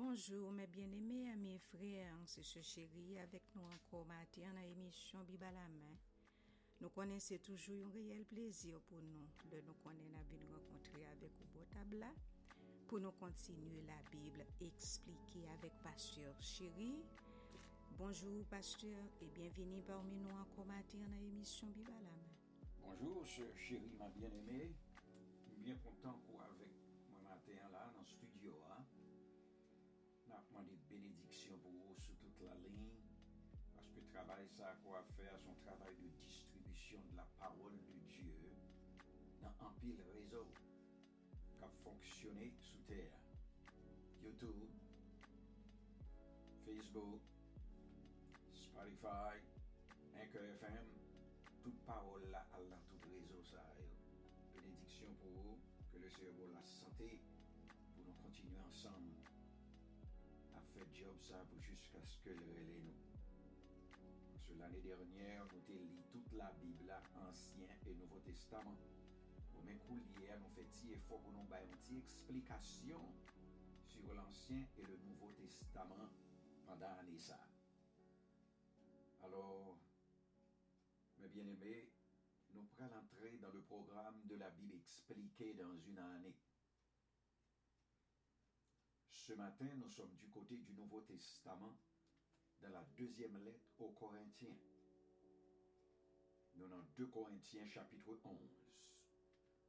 Bonjour mes bien-aimés amis frères, c'est ce chéri avec nous encore matin dans l'émission Bible. Nous connaissons toujours un réel plaisir pour nous de nous connaître et nous rencontrer avec vous table pour nous continuer la Bible expliquée avec Pasteur Chéri. Bonjour Pasteur et bienvenue parmi nous encore matin dans l'émission Bible à la. Bonjour, chéri, ma bien-aimée. Bien content bénédiction pour vous sur toute la ligne. Parce que travail, ça a quoi faire, son travail de distribution de la parole de Dieu dans un pile réseau qui a fonctionné sous terre. YouTube, Facebook, Spotify, Anchor FM, toute parole là, dans tout réseau ça. Bénédiction pour vous, que le vous la santé pour nous continuer ensemble job ça pour jusqu'à ce que le relais nous. Parce que l'année dernière, nous avons lu toute la Bible, Ancien et Nouveau Testament. Au même coup, hier, nous faisons effort pour nous faire une petite explication sur l'Ancien et le Nouveau Testament pendant l'année ça. Alors, mes bien-aimés, nous pourrons entrer dans le programme de la Bible expliquée dans une année. Ce matin, nous sommes du côté du Nouveau Testament, dans la deuxième lettre aux Corinthiens. Nous dans 2 Corinthiens chapitre 11.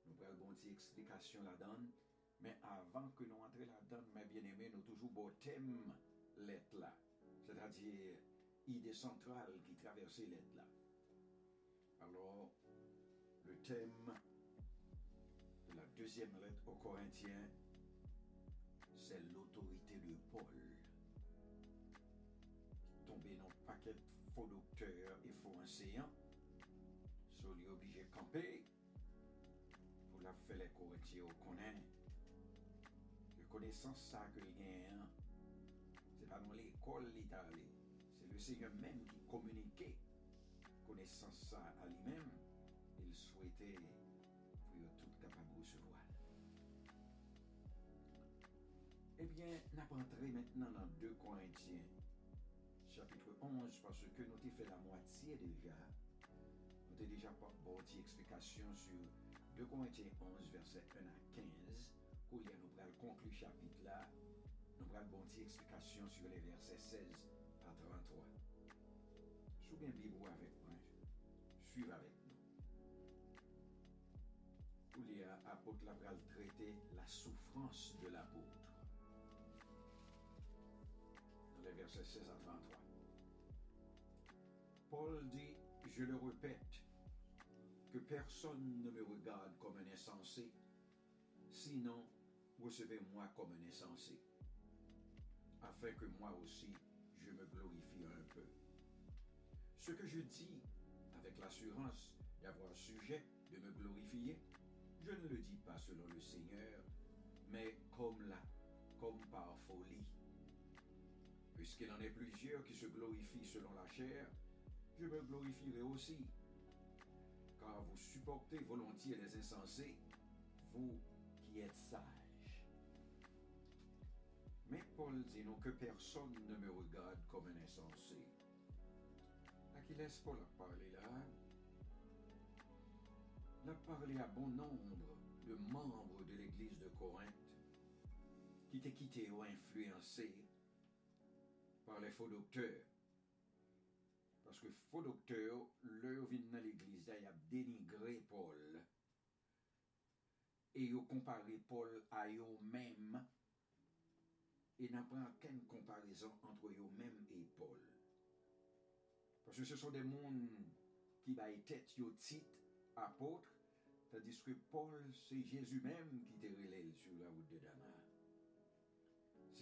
Nous prenons une explication là-dedans, mais avant que nous entrions là-dedans, mes bien-aimés, nous toujours beau thème lettre là, c'est-à-dire idée centrale qui traversait lettre là. Alors, le thème de la deuxième lettre aux Corinthiens, c'est l'autorité de Paul. Tombé dans un paquet de faux docteurs et faux enseignants, sont les obligés de camper pour la faire les Corinthiens connaître. Que connaissance ça que gagne, c'est pas dans l'école l'Italie, c'est le Seigneur même qui communiquait connaissance ça à lui-même. Il souhaitait bien, allons entrer maintenant dans 2 Corinthiens, chapitre 11, parce que nous avons fait la moitié déjà. Nous avons déjà pas une explication sur 2 Corinthiens 11, verset 1 à 15. Où il y a nous le chapitre là. Nous allons une explication sur les versets 16 à 33. Souviens bien avec moi. Suivez avec nous. Où il y a apôtre là traiter la souffrance de l'apôtre les versets 16 à 33. Paul dit, je le répète, que personne ne me regarde comme un insensé, sinon recevez-moi comme un insensé, afin que moi aussi je me glorifie un peu. Ce que je dis avec l'assurance d'avoir sujet de me glorifier, je ne le dis pas selon le Seigneur, mais comme là, comme par folie Puisqu'il en est plusieurs qui se glorifient selon la chair, je me glorifierai aussi. Car vous supportez volontiers les insensés, vous qui êtes sages. Mais Paul dit non que personne ne me regarde comme un insensé. À qui laisse Paul parler là? Il a parlé à bon nombre de membres de l'église de Corinthe qui étaient quittés ou influencés par les faux docteurs. Parce que faux docteurs, leur viennent dans l'église, ils ont dénigré Paul. Et ils ont comparé Paul à eux-mêmes. Et n'a pas aucune comparaison entre eux-mêmes et Paul. Parce que ce sont des mondes qui baillent tête au titre apôtre, tandis que Paul, c'est Jésus même qui relève sur la route de Damas.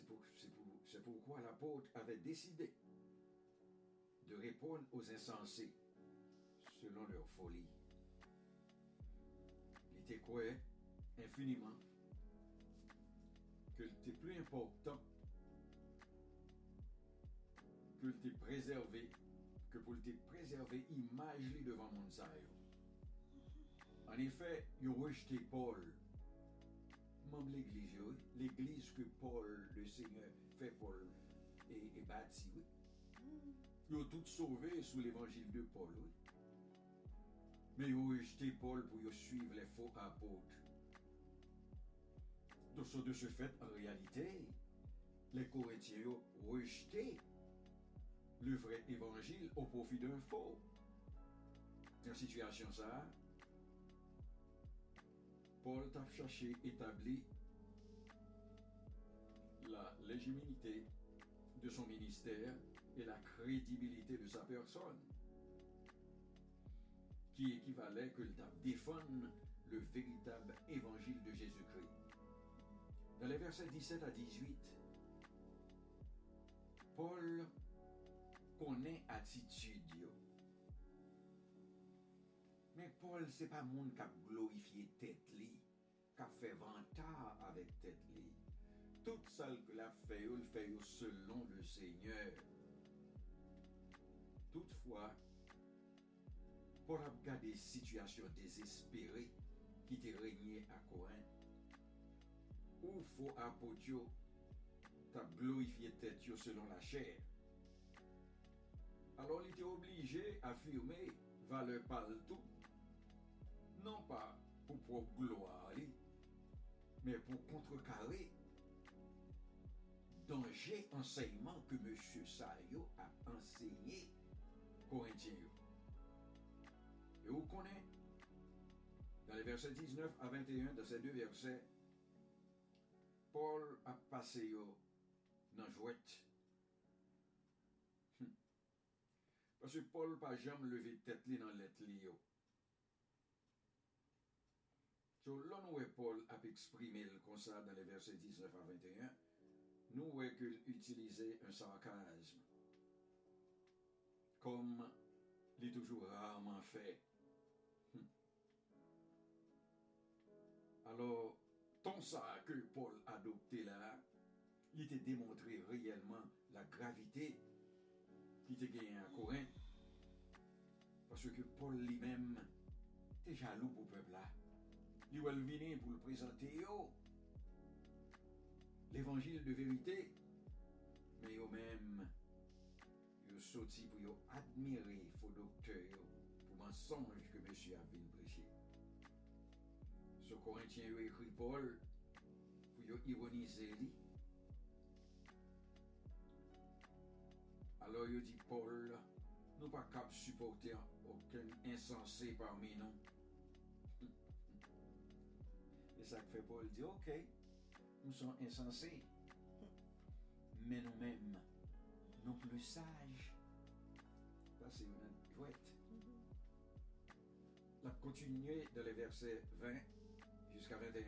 C'est pour, pour, pourquoi l'apôtre avait décidé de répondre aux insensés selon leur folie. Il était quoi infiniment que était plus important que était préservé que pour te préserver image devant mon En effet, ont rejeté Paul. M'en ensemble l'église, oui. l'église que Paul, le Seigneur, fait Paul et, et bâti. Oui. Ils ont tous sauvé sous l'évangile de Paul. Oui. Mais ils ont rejeté Paul pour suivre les faux apôtres. De ce, de ce fait, en réalité, les Corinthiens ont rejeté le vrai évangile au profit d'un faux. Dans cette situation, ça, Paul a cherché établir la légitimité de son ministère et la crédibilité de sa personne, qui équivalait que le défendre le véritable évangile de Jésus-Christ. Dans les versets 17 à 18, Paul connaît attitude. Paul, c'est pas monde qui a glorifié tête li, qui a fait vantard avec tête li. Tout ça que l'a fait, yo, le fait yo selon le Seigneur. Toutefois, Paul a regardé des situations désespérées qui étaient régnées à Corinthe. Où faut apôtre yo, t'a glorifié tête yo selon la chair? Alors il était obligé à affirmer valeur par le tout, non pa pou prop gloa li, men pou kontrekare danje enseyman ke M. Saryo ap ensegnye Korintien yo. E ou konen, dans les versets 19 à 21 de ces deux versets, Paul ap pase yo nan jwet. Hm. Parce Paul pa jam leve tet li nan let li yo. So, là, voyons Paul a exprimé le comme ça dans les versets 19 à 21. Nous voyons qu'il utilisait un sarcasme. Comme il est toujours rarement fait. Hum. Alors, ton ça que Paul a adopté là, il était démontré réellement la gravité qui était gagnée à Corinthe. Parce que Paul lui-même était jaloux pour le peuple Di wèl vini pou l'prezante yo l'Evangil de verite me yo mèm yo soti pou yo admire fò doktor yo pou mensonj ke mèche avin preche. So Korintien yo ekri Paul pou yo ironize li. Alors yo di Paul, nou pa kap supporte oken insensé parmi nou Ça que fait Paul dit, ok, nous sommes insensés, mais nous-mêmes, nous plus sages. Ça, c'est une chouette. La continuer dans les versets 20 jusqu'à 21.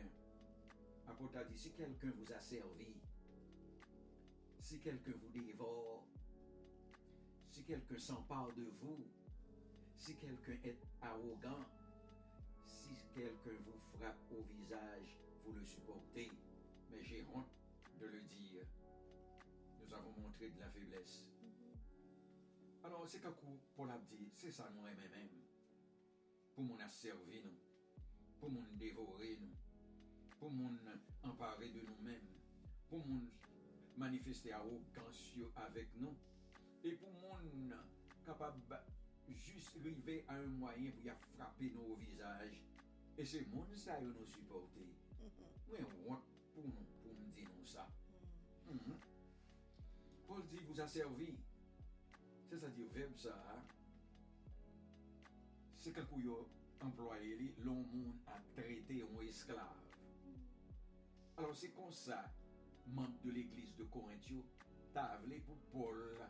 Apôtre a dit, si quelqu'un vous a servi, si quelqu'un vous dévore, si quelqu'un s'empare de vous, si quelqu'un est arrogant, quelqu'un vous frappe au visage, vous le supportez. Mais j'ai honte de le dire. Nous avons montré de la faiblesse. Alors, c'est qu'un coup, Paul a dit, c'est ça nous aimons même. Pour mon asservi nous. Pour mon dévorer nous. Pour mon emparer de nous-mêmes. Pour mon manifester arrogance avec nous. Et pour mon capable juste arriver à un moyen pour y frapper nos visages. E se moun sa yo nou supporte. Mwen wot pou m di nou sa. Mhm. Paul di vous a servi. Se sa di veb sa, se kakou yo employe li, loun moun a trete yon esklave. Alors se kon sa, mank de l'Eglise de Korintio, ta avle pou Paul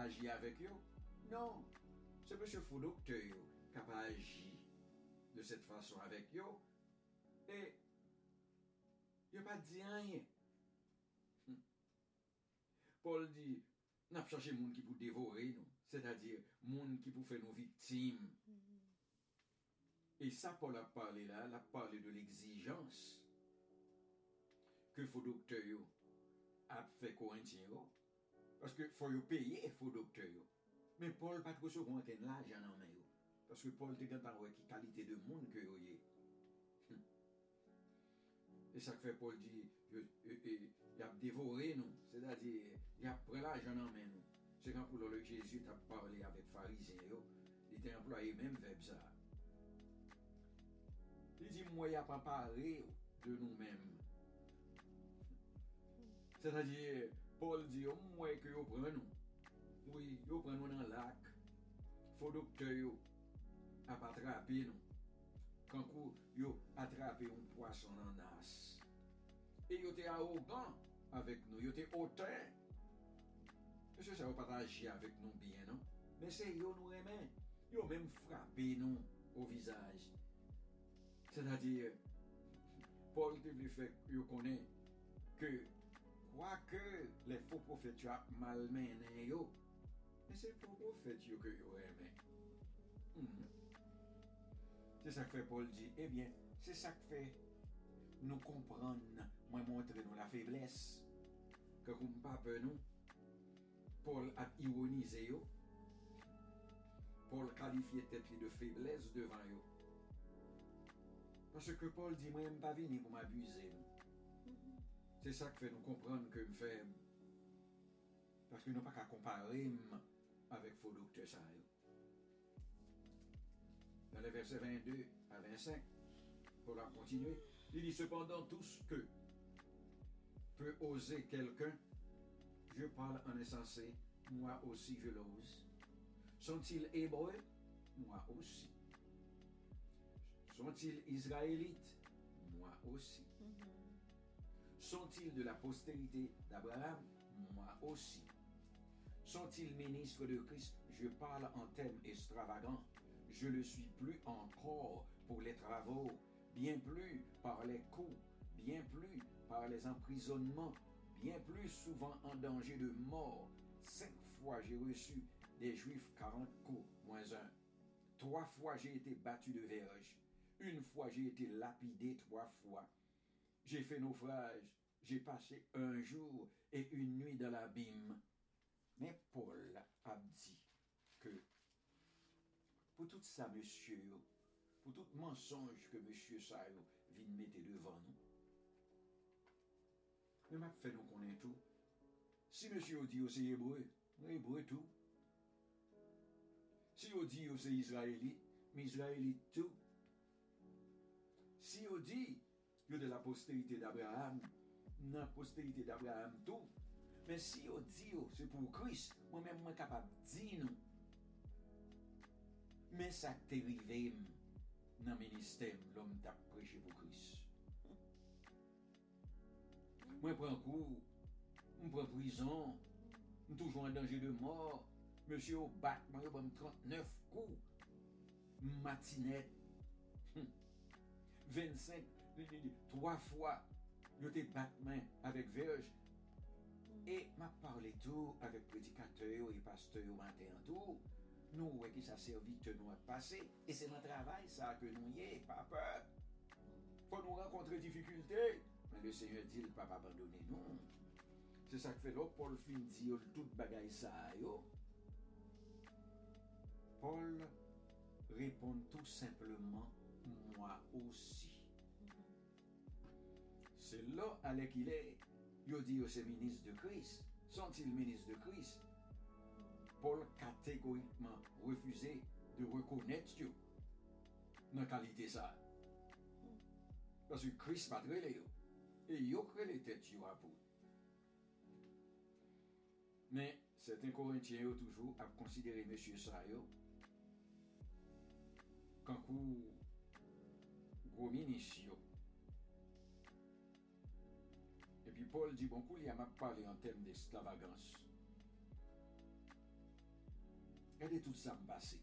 aji avek yo? Non, se mèche foudok te yo kap aji de set fason avèk yo, e yo pa di anye. Hmm. Paul di, nap chache moun ki pou devore nou, sè ta dir moun ki pou fè nou viktim. Mm -hmm. E sa Paul ap pale la, la pale de l'exijans ke fò dokte yo ap fè korintien yo, paske fò yo peye fò dokte yo. Men Paul pat kouso konten la jan anmen yo. Paske Paul te gantan wè ki kalite de moun ke yo ye. Hm. E sak fe Paul di, e, e, y ap devore nou. Se da di, y ap prela janan men nou. Se kan pou lòlèk Jésus tap parle avèk farize yo, li te employe mèm veb sa. Li di mwen y ap apare yo de nou mèm. Se da di, Paul di yo mwen ke yo pren nou. Oui, yo pren nou nan lak. Fodok te yo. ap atrape nou. Kankou yo atrape yon poason nan as. E yo te aogan avèk nou, yo te oten. E se sa yo pataji avèk nou byen nou. Men se yo nou remen, yo men frape nou ou vizaj. Se na dir, Paul te vle fèk yo konen ke kwa ke le fò profet yo ap malmenen yo, men se fò profet yo ke yo remen. Hmm. Se sa k fe Paul di, ebyen, eh se sa k fe nou kompran mwen montre nou la febles. Ke koum pa pe nou, Paul ap ironize yo, Paul kalifiye tet li de febles devan yo. Pase ke Paul di mwen mpa vini pou m'abuize nou. Se sa k fe nou kompran ke m feb. Paske nou pa ka komparem avèk fò dokte sa yo. Dans les versets 22 à 25, Paul a continué. Il dit cependant tous que peut oser quelqu'un, je parle en insensé, moi aussi je l'ose. Sont-ils hébreux? Moi aussi. Sont-ils israélites? Moi aussi. Sont-ils de la postérité d'Abraham? Moi aussi. Sont-ils ministres de Christ? Je parle en termes extravagants. Je le suis plus encore pour les travaux, bien plus par les coups, bien plus par les emprisonnements, bien plus souvent en danger de mort. Cinq fois j'ai reçu des Juifs 40 coups, moins un. Trois fois j'ai été battu de verge. Une fois, j'ai été lapidé trois fois. J'ai fait naufrage. J'ai passé un jour et une nuit dans l'abîme. Mais Paul a dit que tout ça, monsieur, pour tout mensonge que monsieur Sayo vient mettre devant nous, mais m'a fait nous connaître tout. Si monsieur dit que c'est hébreu, hébreu tout. Si on dit que c'est israélite, mais israélite tout. Si on dit que de la postérité d'Abraham, la postérité d'Abraham tout, mais si on dit que c'est pour Christ, moi-même, je suis capable de dire men sak te rivem nan ministem lom tap preche pou kris. Mwen pren kou, mwen pren prison, mwen toujou an danje de mor, mwen se yo bat, mwen yo bom 39 kou, matinet, 25, 3 fwa, yo te bat men avèk verj, e mwen parle tou avèk predikater yo e pasteur yo maten tou, nou wè ki sa servi ke nou ak pase, e se nan travay sa ke nou ye, pa pe, fò nou renkontre difikultè, men le seigneur di l pa pa abandonè nou. Se sa k fè lò, Paul fin di yo l tout bagay sa yo. Paul repon tout simplement, mwa osi. Se lò alè ki lè, yo di yo se minis de Kris, son til minis de Kris, Paul catégoriquement refusé de reconnaître Dieu dans la qualité ça. Parce que Christ pas très Et il a les têtes. Mais certains Corinthiens ont toujours à considérer M. Sayo vous gros ministre. Et puis Paul dit, bon, il y a parlé en termes d'extravagance. Regardez tout ça me passer.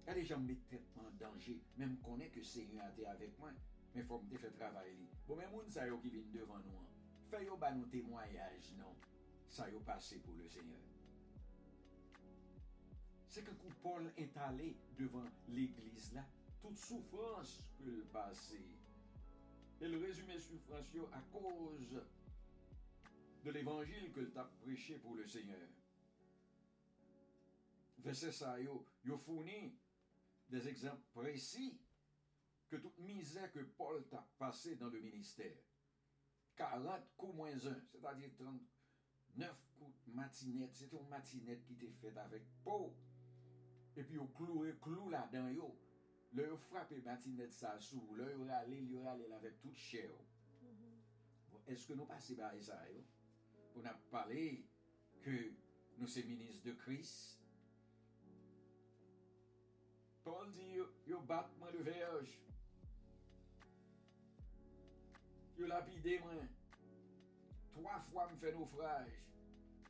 Regardez, gens me en danger. Même qu'on est que Seigneur a été avec moi. Mais il faut me faire travailler. Bon, même moun ça qui vient devant nous. Hein. Fais yo ba nous témoignage, non. Ça yo passé pour le Seigneur. C'est que quand Paul est allé devant l'église là, toute souffrance qu'il passait. Et le résumé souffrance à cause de l'évangile que as prêché pour le Seigneur. verset ça, yo, yo fournit des exemples précis que toute misère que Paul t'a passée dans le ministère. 40 coups moins 1, c'est-à-dire 39 coups de matinette. C'était une matinette qui était faite avec Paul. Et puis, yo cloué clou là-dedans, yo. Le yo frappé matinette ça sous, le yo le yo râlé avec toute chair. Mm -hmm. Est-ce que nous passons par ça, yo? On a parlé que nous sommes ministres de Christ, Paul dit, yo battement de verge. Yo lapidé, moi. Trois fois me fait naufrage.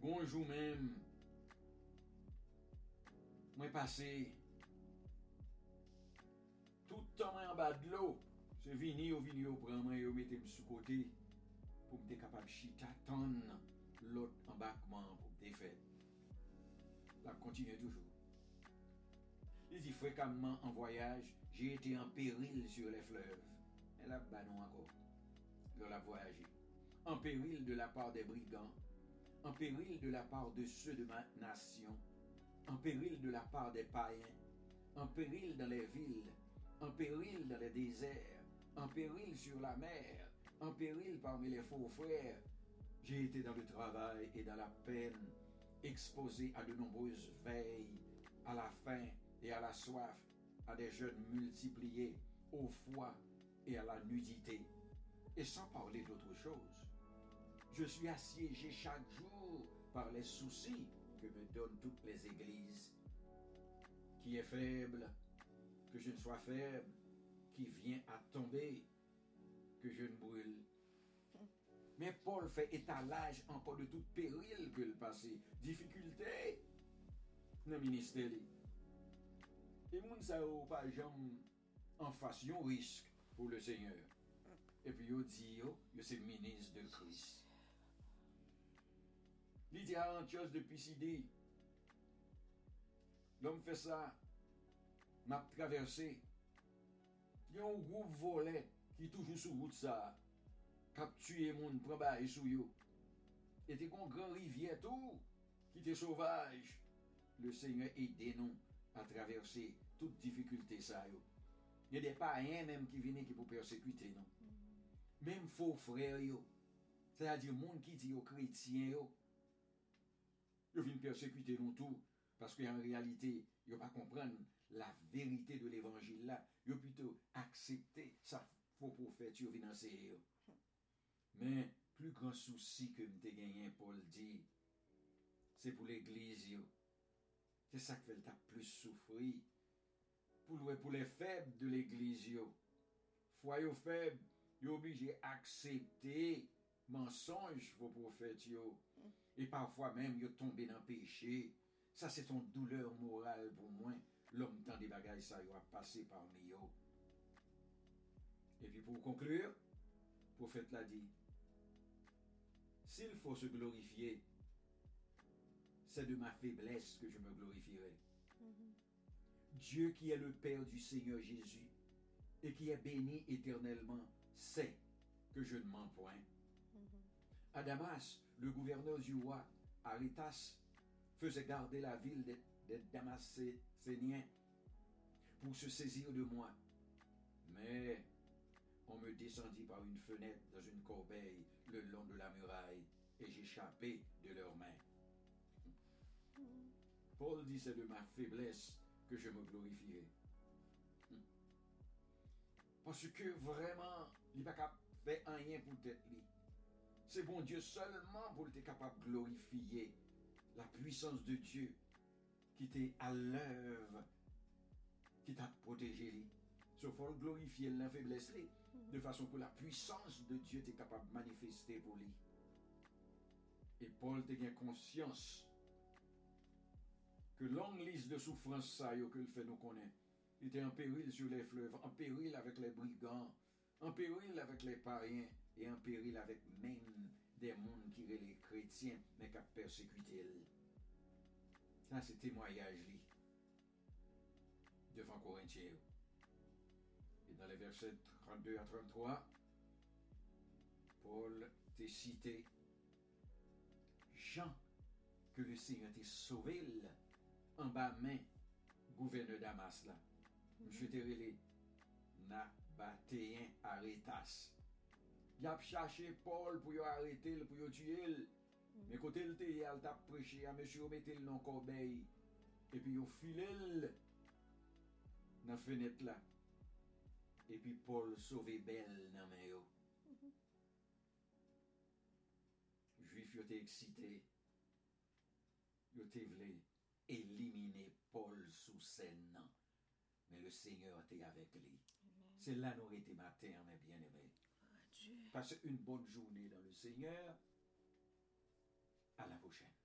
Bonjour même. Moi passé. Tout le temps en bas de l'eau. Se vini yo vini yo pran mwen yo metem sou kote pou mte kapab chita tan lot embakman pou mte fet. La kontinye toujou. Il dit fréquemment en voyage, j'ai été en péril sur les fleuves. Elle a banon encore. Elle a voyagé. En péril de la part des brigands, en péril de la part de ceux de ma nation, en péril de la part des païens, en péril dans les villes, en péril dans les déserts, en péril sur la mer, en péril parmi les faux frères. J'ai été dans le travail et dans la peine, exposé à de nombreuses veilles, à la faim et à la soif, à des jeûnes multipliés, au foie et à la nudité. Et sans parler d'autre chose, je suis assiégé chaque jour par les soucis que me donnent toutes les églises. Qui est faible, que je ne sois faible, qui vient à tomber, que je ne brûle. Mais Paul fait étalage encore de tout péril que le passé, difficulté le ministère. E moun sa yo pa jam an fasyon risk pou le seigneur. E pi yo di yo, yo se minis de kris. Li di a an tios de piside. Lom fe sa, map traverse. Yon group volè ki toujou sou wout sa. Kap tuye moun praba e sou yo. E te kon gran rivye tou ki te sovaj. Le seigneur e denon. a traverse tout dificulte sa yo. Nye de pa yon menm ki vini ki pou persekute non. Menm fo frè yo. Se la di moun ki di yo kretien yo. Yo vini persekute non tou. Paske en realite yo pa kompran la verite de l'evangil la. Yo pito aksepte sa fo profet yo vini anse yo. Men, plu gran souci ke mte genyen Paul di, se pou l'eglise yo. C'est ça fait le plus souffrir. Pour, les faibles de l'église. Foi yo faible, yo obligé d'accepter mensonge vos prophètes yo. Et parfois même yo tombé dans le péché. Ça c'est une douleur morale pour moi. L'homme tant des bagailles ça yo a passé parmi yo. Et puis pour conclure, le prophète l'a dit, s'il faut se glorifier, c'est de ma faiblesse que je me glorifierai. Dieu qui est le Père du Seigneur Jésus et qui est béni éternellement sait que je ne mens point. À Damas, le gouverneur du roi, Aritas, faisait garder la ville des, des Damascéniens pour se saisir de moi. Mais on me descendit par une fenêtre dans une corbeille le long de la muraille et j'échappais de leurs mains. Paul dit c'est de ma faiblesse que je me glorifierai. Parce que vraiment, il n'est pas fait rien pour tête C'est bon Dieu seulement pour être capable de glorifier la puissance de Dieu qui était à l'œuvre, qui t'a protégé. Il faut glorifier la faiblesse de façon que la puissance de Dieu est capable de manifester pour lui. Et Paul a bien conscience que longue liste de souffrances ça que le fait nous connaît. Il était en péril sur les fleuves, en péril avec les brigands, en péril avec les païens et en péril avec même des mondes qui les chrétiens mais qui persécuté. Ça c'est témoignage devant Corinthiens. Et dans les versets 32 à 33, Paul t'a cité Jean, que le Seigneur t'a sauvé an ba men gouverne Damas mm-hmm. mm-hmm. la. Mche te rele na bateyen aretas. Yap chache Paul pou yo arete l, pou yo tue l. Men kote l te yal tap preche a, mèche yo mette l nan kobey. Epi yo file l nan fenet la. Epi Paul sove bel nan men yo. Juif yo te eksite. Yo te vle elimine Paul sou sen nan. Men le seigneur te avek li. Se la nou rete mater, men bien eme. Passe une bonne journée dans le Seigneur. À la prochaine.